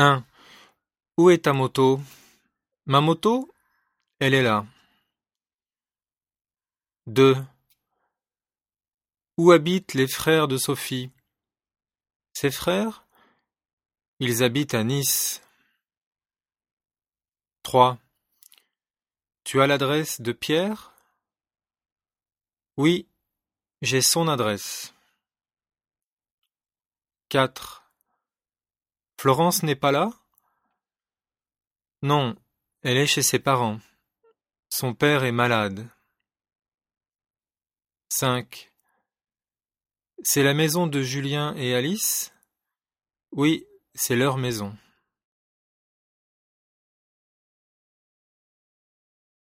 1. Où est ta moto? Ma moto Elle est là. 2. Où habitent les frères de Sophie? Ses frères? Ils habitent à Nice. 3. Tu as l'adresse de Pierre? Oui, j'ai son adresse. 4. Florence n'est pas là? Non, elle est chez ses parents. Son père est malade. 5. C'est la maison de Julien et Alice? Oui, c'est leur maison.